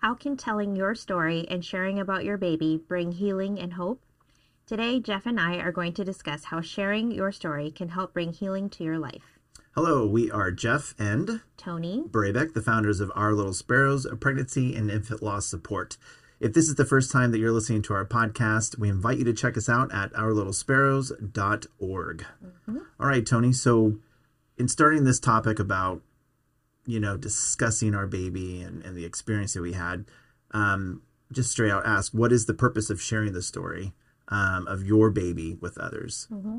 How can telling your story and sharing about your baby bring healing and hope? Today, Jeff and I are going to discuss how sharing your story can help bring healing to your life. Hello, we are Jeff and Tony. Brabeck, the founders of Our Little Sparrows, a pregnancy and infant loss support. If this is the first time that you're listening to our podcast, we invite you to check us out at ourlittlesparrows.org. Mm-hmm. All right, Tony. So, in starting this topic about, you know, discussing our baby and, and the experience that we had, um, just straight out ask, what is the purpose of sharing the story um, of your baby with others? Mm-hmm.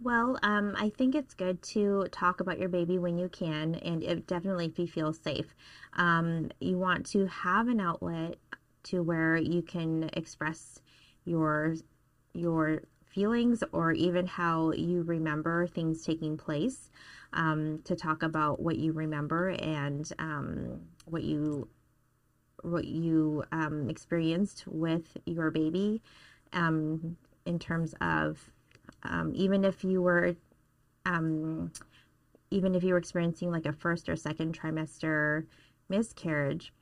Well, um, I think it's good to talk about your baby when you can, and it, definitely if you feel safe. Um, you want to have an outlet to where you can express your your feelings or even how you remember things taking place um, to talk about what you remember and um, what you what you um, experienced with your baby um, in terms of um, even if you were um, even if you were experiencing like a first or second trimester miscarriage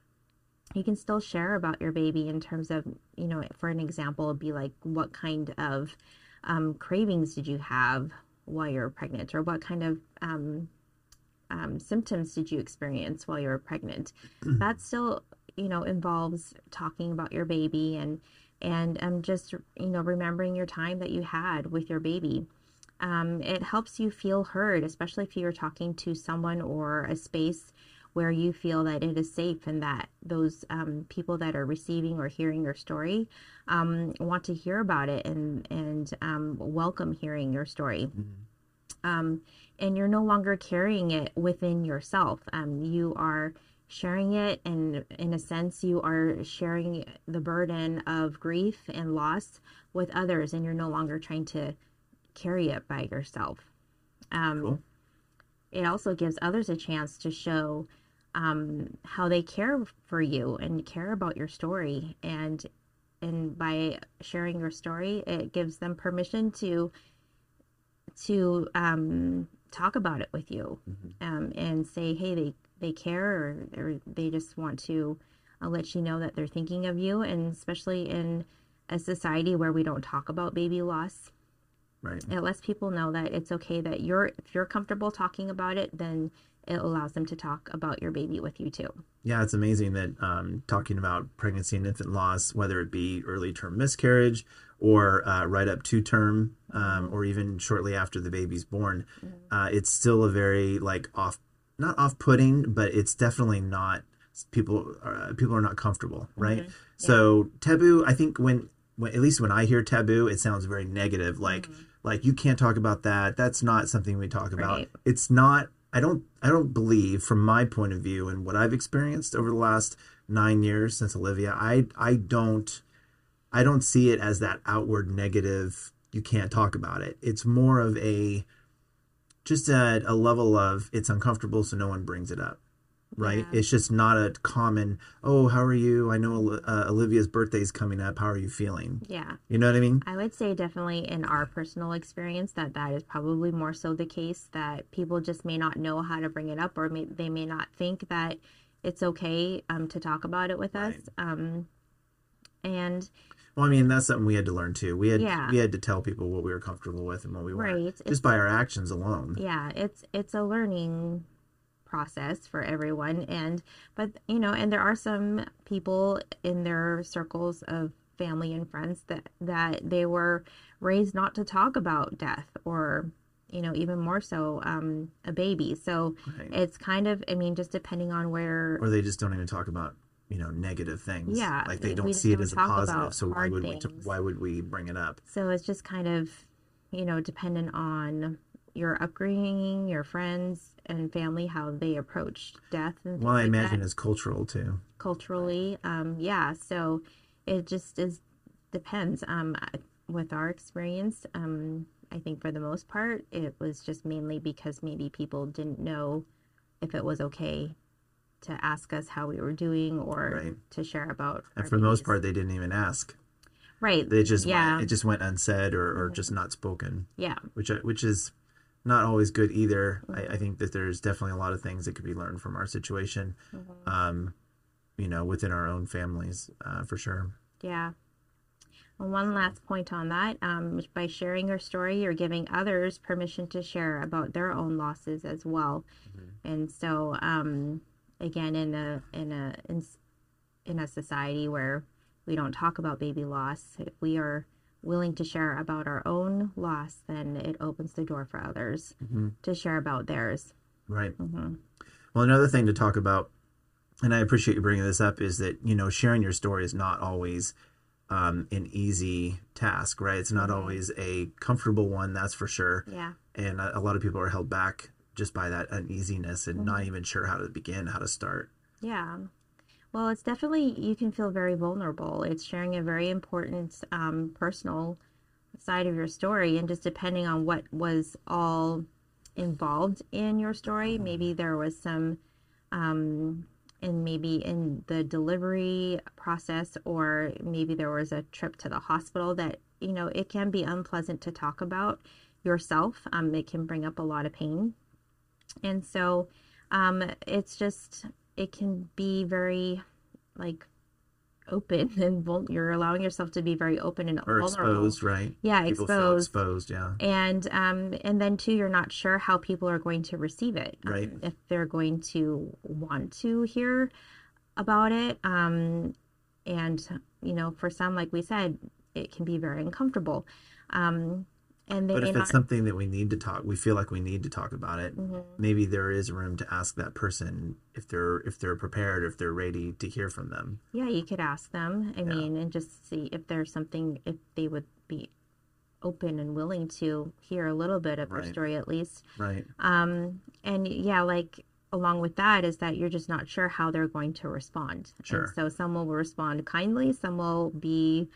you can still share about your baby in terms of, you know, for an example, be like, what kind of um, cravings did you have while you were pregnant, or what kind of um, um, symptoms did you experience while you were pregnant? Mm-hmm. That still, you know, involves talking about your baby and and um, just you know remembering your time that you had with your baby. Um, it helps you feel heard, especially if you're talking to someone or a space where you feel that it is safe and that those um, people that are receiving or hearing your story um, want to hear about it and and um, welcome hearing your story. Mm-hmm. Um, and you're no longer carrying it within yourself. Um, you are sharing it, and in a sense, you are sharing the burden of grief and loss with others, and you're no longer trying to carry it by yourself. Um, cool. It also gives others a chance to show um, how they care for you and care about your story and and by sharing your story it gives them permission to to um, talk about it with you mm-hmm. um, and say hey they they care or, or they just want to uh, let you know that they're thinking of you and especially in a society where we don't talk about baby loss right it lets people know that it's okay that you're if you're comfortable talking about it then it allows them to talk about your baby with you too. Yeah, it's amazing that um, talking about pregnancy and infant loss, whether it be early term miscarriage or uh, right up to term, um, mm-hmm. or even shortly after the baby's born, mm-hmm. uh, it's still a very like off, not off putting, but it's definitely not people. Uh, people are not comfortable, right? Mm-hmm. So yeah. taboo. I think when, when at least when I hear taboo, it sounds very negative. Like mm-hmm. like you can't talk about that. That's not something we talk about. Right. It's not I don't I don't believe from my point of view and what I've experienced over the last 9 years since Olivia, I I don't I don't see it as that outward negative you can't talk about it. It's more of a just at a level of it's uncomfortable so no one brings it up right? Yeah. It's just not a common, oh, how are you? I know uh, Olivia's birthday is coming up. How are you feeling? Yeah. You know what I mean? I would say definitely in our personal experience that that is probably more so the case that people just may not know how to bring it up or may, they may not think that it's okay um, to talk about it with right. us. Um, and well, I mean, that's something we had to learn too. We had yeah. we had to tell people what we were comfortable with and what we weren't, right. just it's, by our actions alone. Yeah, it's it's a learning process for everyone and but you know and there are some people in their circles of family and friends that that they were raised not to talk about death or you know even more so um a baby so right. it's kind of i mean just depending on where or they just don't even talk about you know negative things yeah like they don't see it as a positive so why would things. we why would we bring it up so it's just kind of you know dependent on your upbringing your friends and family how they approach death and well i like imagine that. it's cultural too. Culturally um yeah. So it just is depends. Um with our experience um i think for the most part it was just mainly because maybe people didn't know if it was okay to ask us how we were doing or right. to share about and for the most part they didn't even ask. Right. They just yeah. went, it just went unsaid or, or just not spoken. Yeah. Which which is not always good either. Mm-hmm. I, I, think that there's definitely a lot of things that could be learned from our situation. Mm-hmm. Um, you know, within our own families, uh, for sure. Yeah. And one last point on that um, by sharing your story, you're giving others permission to share about their own losses as well. Mm-hmm. And so, um, again, in a in a in, in a society where we don't talk about baby loss, if we are willing to share about our own loss, then it opens the door for others mm-hmm. to share about theirs. Right. Mm-hmm. Well, another thing to talk about, and I appreciate you bringing this up, is that you know sharing your story is not always um, an easy task, right? It's not mm-hmm. always a comfortable one, that's for sure. Yeah. And a, a lot of people are held back just by that uneasiness and mm-hmm. not even sure how to begin, how to start. Yeah. Well, it's definitely, you can feel very vulnerable. It's sharing a very important um, personal side of your story. And just depending on what was all involved in your story, maybe there was some, um, and maybe in the delivery process, or maybe there was a trip to the hospital that, you know, it can be unpleasant to talk about yourself. Um, it can bring up a lot of pain. And so um, it's just, it can be very like open and vul- you're allowing yourself to be very open and or vulnerable. exposed, right? Yeah, people exposed. exposed, yeah. And um, and then too, you're not sure how people are going to receive it, right? Um, if they're going to want to hear about it, um, and you know, for some, like we said, it can be very uncomfortable. Um, and they but if it's something that we need to talk we feel like we need to talk about it mm-hmm. maybe there is room to ask that person if they're if they're prepared if they're ready to hear from them yeah you could ask them i yeah. mean and just see if there's something if they would be open and willing to hear a little bit of right. their story at least right um and yeah like along with that is that you're just not sure how they're going to respond sure and so some will respond kindly some will be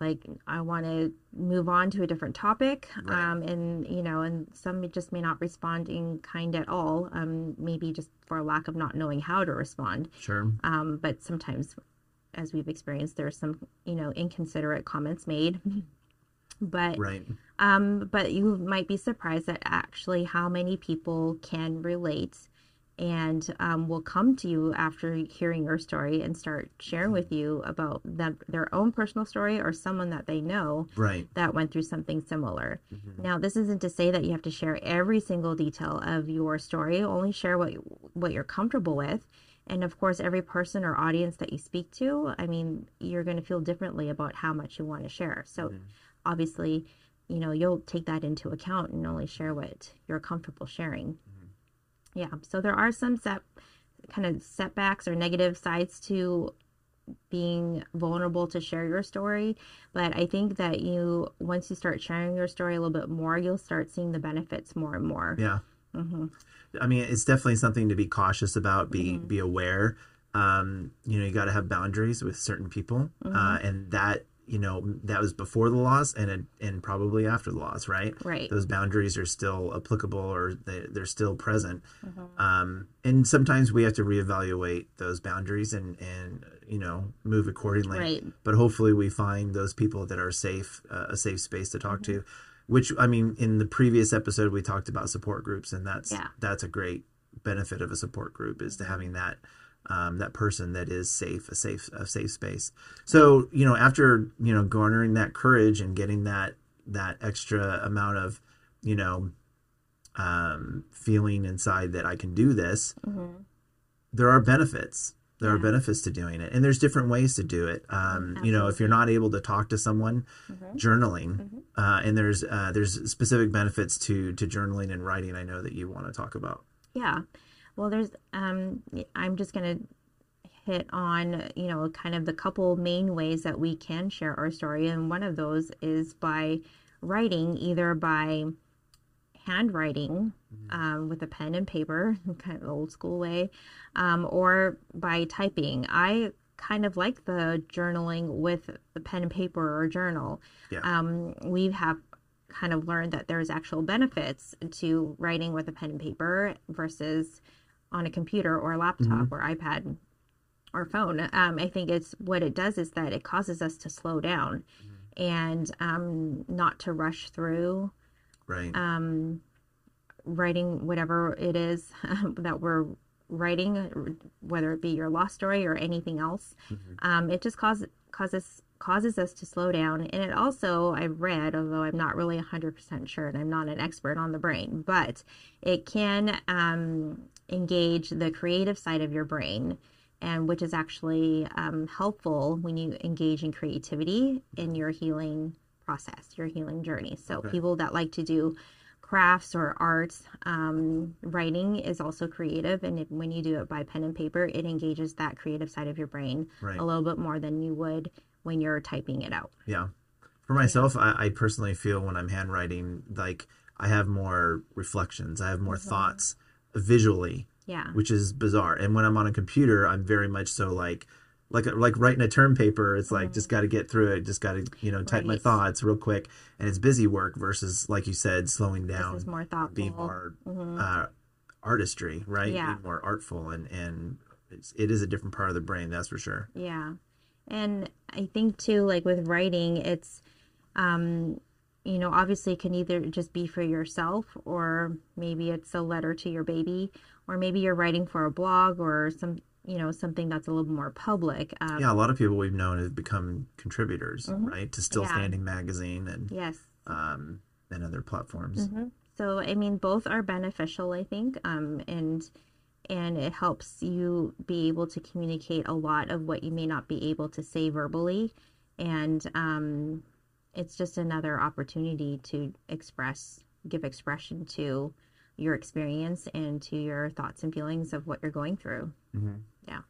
like I want to move on to a different topic, right. um, and you know, and some just may not respond in kind at all, um, maybe just for a lack of not knowing how to respond. Sure. Um, but sometimes, as we've experienced, there are some you know inconsiderate comments made. but right. Um, but you might be surprised at actually how many people can relate and um, will come to you after hearing your story and start sharing with you about them, their own personal story or someone that they know right. that went through something similar. Mm-hmm. Now, this isn't to say that you have to share every single detail of your story. Only share what what you're comfortable with. And of course, every person or audience that you speak to, I mean, you're going to feel differently about how much you want to share. So, mm-hmm. obviously, you know, you'll take that into account and only share what you're comfortable sharing yeah so there are some set kind of setbacks or negative sides to being vulnerable to share your story but i think that you once you start sharing your story a little bit more you'll start seeing the benefits more and more yeah mm-hmm. i mean it's definitely something to be cautious about be mm-hmm. be aware um, you know you got to have boundaries with certain people mm-hmm. uh, and that you know that was before the laws and and probably after the laws right right those boundaries are still applicable or they, they're still present mm-hmm. um, and sometimes we have to reevaluate those boundaries and and you know move accordingly right. but hopefully we find those people that are safe uh, a safe space to talk mm-hmm. to which i mean in the previous episode we talked about support groups and that's yeah. that's a great benefit of a support group is to having that um, that person that is safe, a safe, a safe space. So you know, after you know garnering that courage and getting that that extra amount of you know um, feeling inside that I can do this, mm-hmm. there are benefits. There yeah. are benefits to doing it, and there's different ways to do it. Um, you know, if you're not able to talk to someone, mm-hmm. journaling, mm-hmm. Uh, and there's uh, there's specific benefits to to journaling and writing. I know that you want to talk about. Yeah, well, there's, um, I'm just going to hit on, you know, kind of the couple main ways that we can share our story. And one of those is by writing, either by handwriting mm-hmm. um, with a pen and paper, kind of old school way, um, or by typing. I kind of like the journaling with the pen and paper or journal. Yeah. Um, we have kind of learned that there's actual benefits to writing with a pen and paper versus on a computer or a laptop mm-hmm. or iPad or phone. Um, I think it's what it does is that it causes us to slow down mm-hmm. and um, not to rush through. Right. Um, writing whatever it is that we're writing, whether it be your lost story or anything else, um, it just causes causes causes us to slow down. And it also, I've read, although I'm not really 100% sure and I'm not an expert on the brain, but it can um, engage the creative side of your brain. And which is actually um, helpful when you engage in creativity in your healing process, your healing journey. So, people that like to do crafts or arts, um, writing is also creative. And if, when you do it by pen and paper, it engages that creative side of your brain Right. a little bit more than you would when you're typing it out. Yeah. For myself, I, I personally feel when I'm handwriting, like I have more reflections, I have more mm-hmm. thoughts visually, Yeah. which is bizarre. And when I'm on a computer, I'm very much so like, like like writing a term paper. It's like mm-hmm. just got to get through it. Just got to you know type my thoughts real quick, and it's busy work versus like you said, slowing This down, is more thoughtful. being more mm-hmm. uh, artistry, right? Yeah. Being more artful, and and it's, it is a different part of the brain, that's for sure. Yeah. And I think too, like with writing, it's, um, you know, obviously it can either just be for yourself or maybe it's a letter to your baby or maybe you're writing for a blog or some, you know, something that's a little more public. Um, Yeah, a lot of people we've known have become contributors, right, to Still Mm-hmm. Yeah. Standing magazine and Yes. um, and other platforms. So I mean, both are beneficial, I think, um, and and it helps you be able to communicate a lot of what you may not be able to say verbally, and um, it's just another opportunity to express, give expression to your experience and to your thoughts and feelings of what you're going through. Yeah.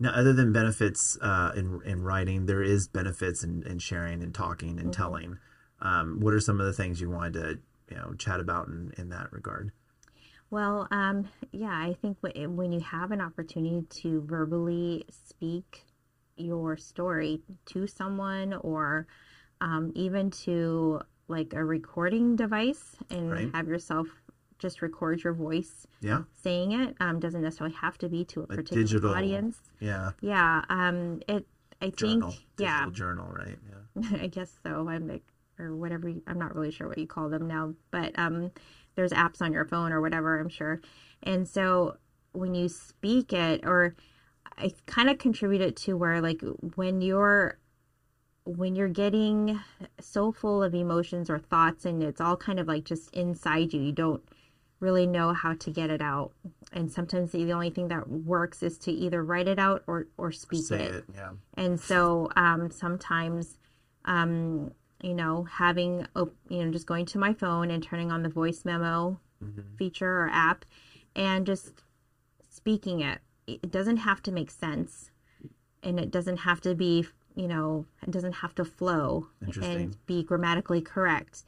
Now, other than benefits uh, in in writing, there is benefits in, in sharing and talking and Mm-hmm. telling. Um, what are some of the things you wanted to you know chat about in, in that regard? Well, um, yeah, I think wh- when you have an opportunity to verbally speak your story to someone or um, even to like a recording device and Right. have yourself just record your voice Yeah, saying it um, doesn't necessarily have to be to a particular digital audience. yeah. Yeah, um, it. I Journal, think, yeah, digital journal, right? Yeah. I guess so. I'm like, or whatever. You, I'm not really sure what you call them now, but um, there's apps on your phone or whatever. I'm sure. And so when you speak it, or I kind of contribute it to where like when you're when you're getting so full of emotions or thoughts and it's all kind of like just inside you you don't really know how to get it out and sometimes the only thing that works is to either write it out or or speak Say it it. Yeah. and so um, sometimes um, you know having you know just going to my phone and turning on the voice memo feature or app and just speaking it. It doesn't have to make sense and it doesn't have to be you know it doesn't have to flow and be grammatically correct.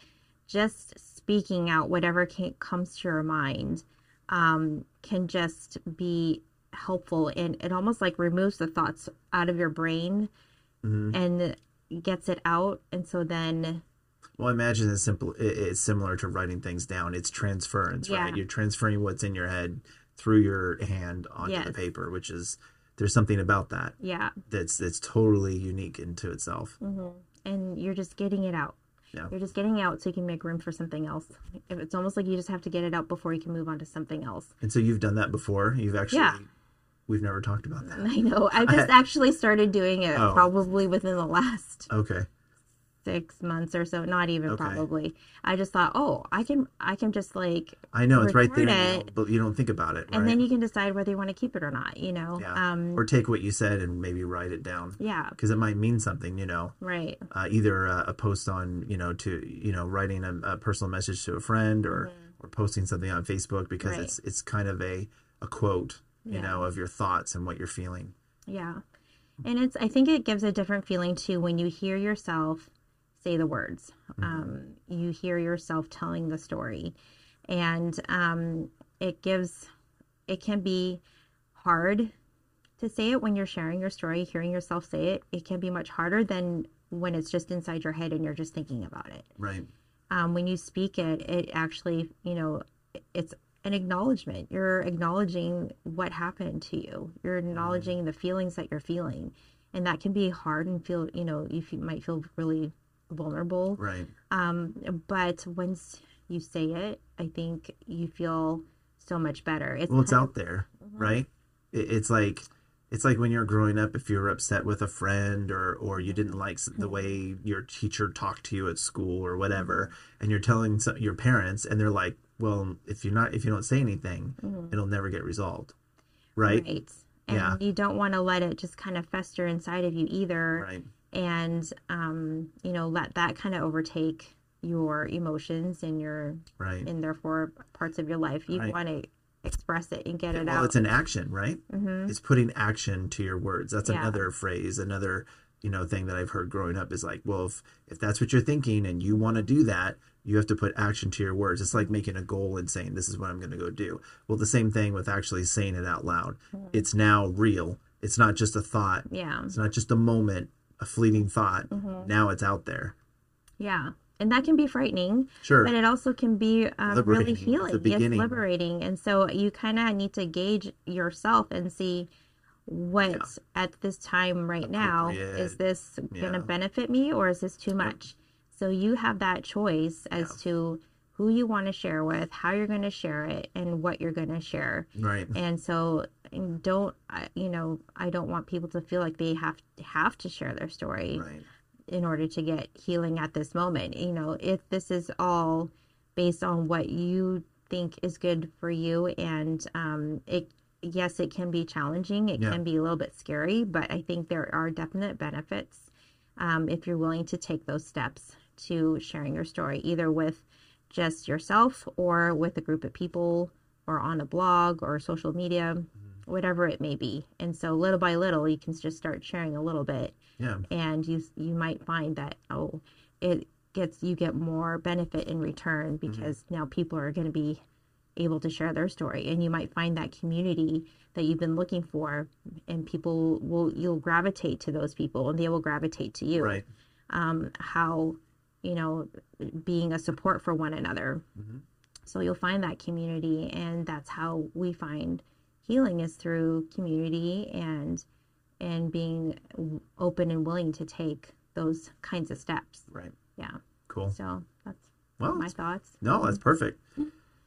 Just speaking out whatever can, comes to your mind um, can just be helpful and it almost like removes the thoughts out of your brain Mm-hmm. and gets it out and so then Well, I imagine it's simple. It's similar to writing things down. It's transference, right? You're transferring what's in your head through your hand onto the paper, which is there's something about that yeah that's that's totally unique into itself. Mm-hmm. and you're just getting it out Yeah. you're just getting out so you can make room for something else it's almost like you just have to get it out before you can move on to something else And so you've done that before. You've actually Yeah. We've never talked about that. i know i just actually started doing it Oh. probably within the last Okay. six months or so not even Okay. probably i just thought oh i can i can just like I know it's right there, it. but you don't think about it, right? and then you can decide whether you want to keep it or not you know yeah. um or take what you said and maybe write it down yeah because it might mean something, you know. right uh, either uh, a post on you know to you know writing a, a personal message to a friend or or posting something on Facebook because Mm-hmm. Right. it's it's kind of a a quote you Yeah. know of your thoughts and what you're feeling. Yeah. And it's I think it gives a different feeling too when you hear yourself say the words. Um, you hear yourself telling the story. And um, it gives it can be hard to say it when you're sharing your story, hearing yourself say it. It can be much harder than when it's just inside your head and you're just thinking about it. Right. Um, when you speak it, it actually, you know, it's an acknowledgement. You're acknowledging what happened to you. You're mm-hmm. acknowledging the feelings that you're feeling, and that can be hard and feel, you know, you f- might feel really vulnerable. Right. Um, but once you say it, I think you feel so much better. It's Well, it's out there. Mm-hmm. right? It, it's like it's like when you're growing up if you're upset with a friend or or you didn't like the way your teacher talked to you at school or whatever mm-hmm. and you're telling some, your parents and they're like well if you're not if you don't say anything it'll never get resolved right Right. And Yeah. you don't want to let it just kind of fester inside of you either. right And, um, you know, let that kind of overtake your emotions and your, right and therefore parts of your life. You Right. want to express it and get it out. well out. it's an action right Mm-hmm. it's putting action to your words that's Yeah. another phrase another you know thing that i've heard growing up is like well if if that's what you're thinking and you want to do that you have to put action to your words. It's like making a goal and saying this is what i'm going to go do. Well the same thing with actually saying it out loud. It's now real. It's not just a thought. Yeah. it's not just a moment a fleeting thought. Mm-hmm. now it's out there. Yeah. And that can be frightening, sure. But it also can be Liberating. Really healing. It's liberating. And so you kind of need to gauge yourself and see what at this time right now is this going to benefit me or is this too much? So you have that choice as to who you want to share with, how you're going to share it, and what you're going to share. right And so don't you know I don't want people to feel like they have have to share their story right in order to get healing at this moment. You know, if this is all based on what you think is good for you, and um, it, yes, it can be challenging, it Yeah. can be a little bit scary, but I think there are definite benefits um, if you're willing to take those steps to sharing your story, either with just yourself or with a group of people or on a blog or social media, whatever it may be. And so little by little, you can just start sharing a little bit. Yeah. And you you might find that oh it gets you get more benefit in return Mm-hmm. because now people are going to be able to share their story. And you might find that community that you've been looking for and people will you'll gravitate to those people and they will gravitate to you. Right. Um how you know being a support for one another Mm-hmm. so you'll find that community and that's how we find healing is through community and and being open and willing to take those kinds of steps right yeah cool so that's well my thoughts No, that's perfect.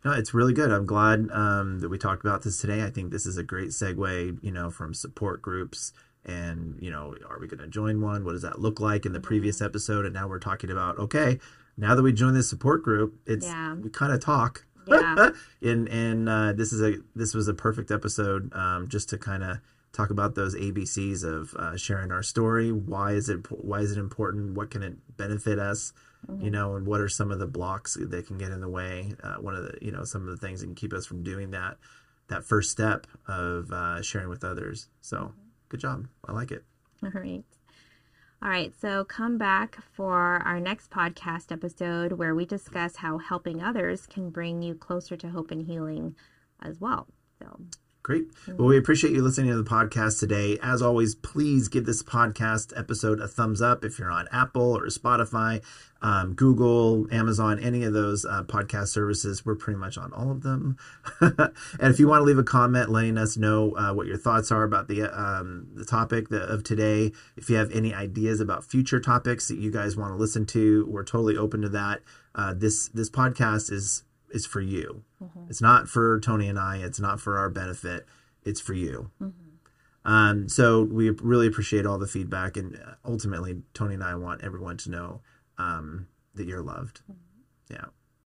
No, it's really good. I'm glad um, that we talked about this today. I think this is a great segue, you know, from support groups and, you know, are we going to join one? What does that look like in the previous episode? And now we're talking about, okay, now that we join this support group, it's, Yeah. we kind of talk. Yeah. and and uh, this is a this was a perfect episode um, just to kind of talk about those ABCs of uh, sharing our story. Why is it why is it important? What can it benefit us? You know, and what are some of the blocks that can get in the way? Uh, one of the you know some of the things that can keep us from doing that that first step of uh, sharing with others. So good job. I like it. all right all right so come back for our next podcast episode where we discuss how helping others can bring you closer to hope and healing as well so Great. Well, we appreciate you listening to the podcast today. As always, please give this podcast episode a thumbs up if you're on Apple or Spotify, um, Google, Amazon, any of those uh, podcast services. We're pretty much on all of them. and if you want to leave a comment letting us know uh, what your thoughts are about the um, the topic of today, if you have any ideas about future topics that you guys want to listen to, we're totally open to that. Uh, this this podcast is is for you. It's not for Tony and I. It's not for our benefit. It's for you. Um, so we really appreciate all the feedback, and uh, ultimately, Tony and I want everyone to know um, that you're loved. Yeah.